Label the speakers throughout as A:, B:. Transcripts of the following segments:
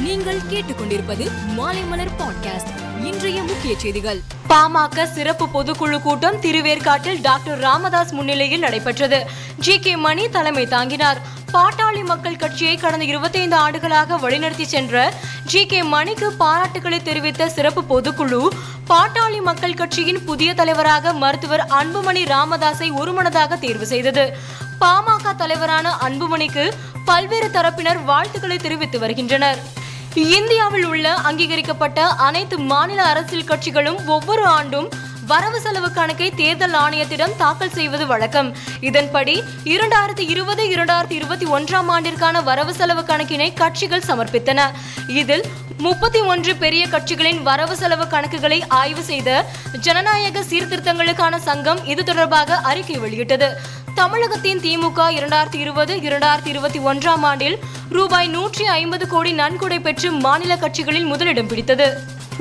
A: நீங்கள் கேட்டுக்கொண்டிருப்பது மாலைமலர் பாட்காஸ்ட் இன்றைய முக்கிய செய்திகள்.
B: பாமக சிறப்பு பொதுக்குழு கூட்டம் திருவேற்காட்டில் டாக்டர் ராமதாஸ் முன்னிலையில் நடைபெற்றது. ஜி கே மணி தலைமை தாங்கினார். பாட்டாளி மக்கள் கட்சியை கடந்த 25 ஆண்டுகளாக வழிநடத்தி சென்ற ஜி கே மணிக்கு பாராட்டுகளை தெரிவித்த சிறப்பு பொதுக்குழு பாட்டாளி மக்கள் கட்சியின் புதிய தலைவராக மருத்துவர் அன்புமணி ராமதாஸை ஒருமனதாக தேர்வு செய்தது. பாமக தலைவரான அன்புமணிக்கு பல்வேறு தரப்பினர் வாழ்த்துக்களை தெரிவித்து வருகின்றனர். இந்தியாவில் உள்ள அங்கீகரிக்கப்பட்ட அனைத்து மாநில அரசியல் கட்சிகளும் ஒவ்வொரு ஆண்டும் வரவு செலவு கணக்கை தேர்தல் ஆணையத்திடம் தாக்கல் செய்வது வழக்கம். இதன்படி இரண்டாயிரத்தி இருபது இரண்டாயிரத்தி இருபத்தி ஒன்றாம் ஆண்டிற்கான வரவு செலவு கணக்கினை கட்சிகள் சமர்ப்பித்தன. இதில் முப்பத்தி ஒன்று பெரிய கட்சிகளின் வரவு செலவு கணக்குகளை ஆய்வு செய்த ஜனநாயக சீர்திருத்தங்களுக்கான சங்கம் இது தொடர்பாக அறிக்கை வெளியிட்டது. தமிழகத்தின் திமுக இரண்டாயிரத்தி இருபது இரண்டாயிரத்தி இருபத்தி ஒன்றாம் ஆண்டில் ரூபாய் நூற்றி ஐம்பது கோடி நன்கொடை பெற்று மாநில கட்சிகளில் முதலிடம் பிடித்தது.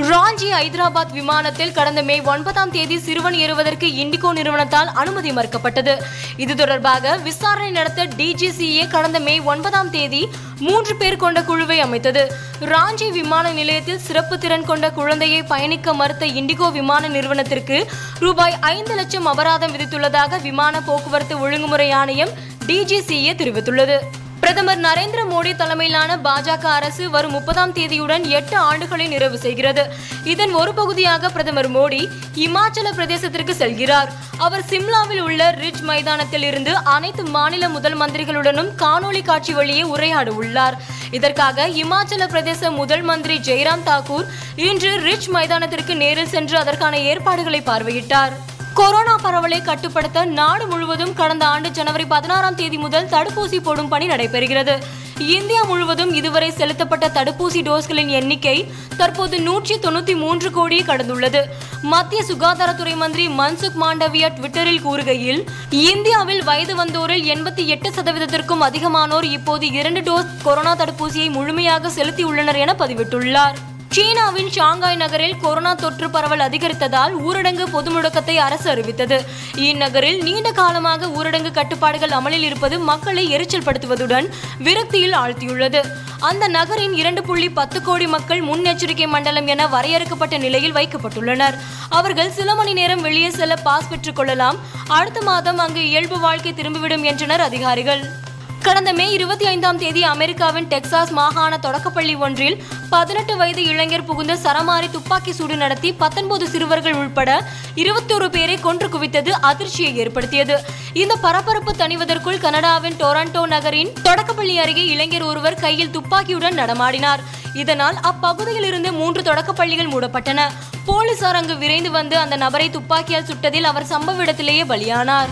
B: ராஞ்சி ஐதராபாத் விமானத்தில் கடந்த மே ஒன்பதாம் தேதி சிறுவன் ஏறுவதற்கு இண்டிகோ நிறுவனத்தால் அனுமதி மறுக்கப்பட்டது. இது தொடர்பாக விசாரணை நடத்த டிஜிசிஏ கடந்த மே ஒன்பதாம் தேதி மூன்று பேர் கொண்ட குழுவை அமைத்தது. ராஞ்சி விமான நிலையத்தில் சிறப்பு திறன் கொண்ட குழந்தையை பயணிக்க மறுத்த இண்டிகோ விமான நிறுவனத்திற்கு ரூபாய் ஐந்து லட்சம் அபராதம் விதித்துள்ளதாக விமான போக்குவரத்து ஒழுங்குமுறை ஆணையம் டிஜிசிஏ தெரிவித்துள்ளது. பிரதமர் நரேந்திர மோடி தலைமையிலான பாஜக அரசு வரும் முப்பதாம் தேதியுடன் எட்டு ஆண்டுகளை நிறைவு செய்கிறது. இதன் ஒரு பகுதியாக பிரதமர் மோடி இமாச்சல பிரதேசத்திற்கு செல்கிறார். அவர் சிம்லாவில் உள்ள ரிட்ஜ் மைதானத்தில் இருந்து அனைத்து மாநில முதல் மந்திரிகளுடனும் காணொளி காட்சி வழியே உரையாட உள்ளார். இதற்காக இமாச்சல பிரதேச முதல் மந்திரி ஜெய்ராம் தாக்கூர் இன்று ரிட்ஜ் மைதானத்திற்கு நேரில் சென்று அதற்கான ஏற்பாடுகளை பார்வையிட்டார். கொரோனா பரவலை கட்டுப்படுத்த நாடு முழுவதும் கடந்த ஆண்டு ஜனவரி பதினாறாம் தேதி முதல் தடுப்பூசி போடும் பணி நடைபெறுகிறது. இந்தியா முழுவதும் இதுவரை செலுத்தப்பட்ட தடுப்பூசி டோஸ்களின் எண்ணிக்கை தற்போது நூற்றி தொண்ணூத்தி மூன்று கோடியை கடந்துள்ளது. மத்திய சுகாதாரத்துறை மந்திரி மன்சுக் மாண்டவியா ட்விட்டரில் கூறுகையில் இந்தியாவில் வயது வந்தோரில் எண்பத்தி எட்டு சதவீதத்திற்கும் அதிகமானோர் இப்போது இரண்டு டோஸ் கொரோனா தடுப்பூசியை முழுமையாக செலுத்தியுள்ளனர் என பதிவிட்டுள்ளார். சீனாவின் ஷாங்காய் நகரில் கொரோனா தொற்று பரவல் அதிகரித்ததால் ஊரடங்கு பொது முடக்கத்தை அரசு அறிவித்தது. இந்நகரில் நீண்ட காலமாக ஊரடங்கு கட்டுப்பாடுகள் அமலில் இருப்பது மக்களை எரிச்சல் படுத்துவதுடன் விரக்தியில் ஆழ்த்தியுள்ளது. அந்த நகரின் இரண்டு புள்ளி பத்து கோடி மக்கள் முன்னெச்சரிக்கை மண்டலம் என வரையறுக்கப்பட்ட நிலையில் வைக்கப்பட்டுள்ளனர். அவர்கள் சில மணி நேரம் வெளியே செல்ல பாஸ் பெற்றுக் கொள்ளலாம். அடுத்த மாதம் அங்கு இயல்பு வாழ்க்கை திரும்பிவிடும் என்றனர் அதிகாரிகள். கடந்த மே இருபத்தி ஐந்தாம் தேதி அமெரிக்காவின் டெக்சாஸ் மாகாண தொடக்கப்பள்ளி ஒன்றில் பதினெட்டு வயது இளைஞர் புகுந்த சரமாரி துப்பாக்கி சூடு நடத்தி பத்தொன்பது சிறுவர்கள் உட்பட இருபத்தொரு பேரை கொன்று குவித்தது அதிர்ச்சியை ஏற்படுத்தியது. இந்த பரபரப்பு தணிவதற்குள் கனடாவின் டொரண்டோ நகரின் தொடக்கப்பள்ளி அருகே இளைஞர் ஒருவர் கையில் துப்பாக்கியுடன் நடமாடினார். இதனால் அப்பகுதியில் இருந்து மூன்று தொடக்கப்பள்ளிகள் மூடப்பட்டன. போலீசார் அங்கு விரைந்து வந்து அந்த நபரை துப்பாக்கியால் சுட்டதில் அவர் சம்பவ இடத்திலேயே பலியானார்.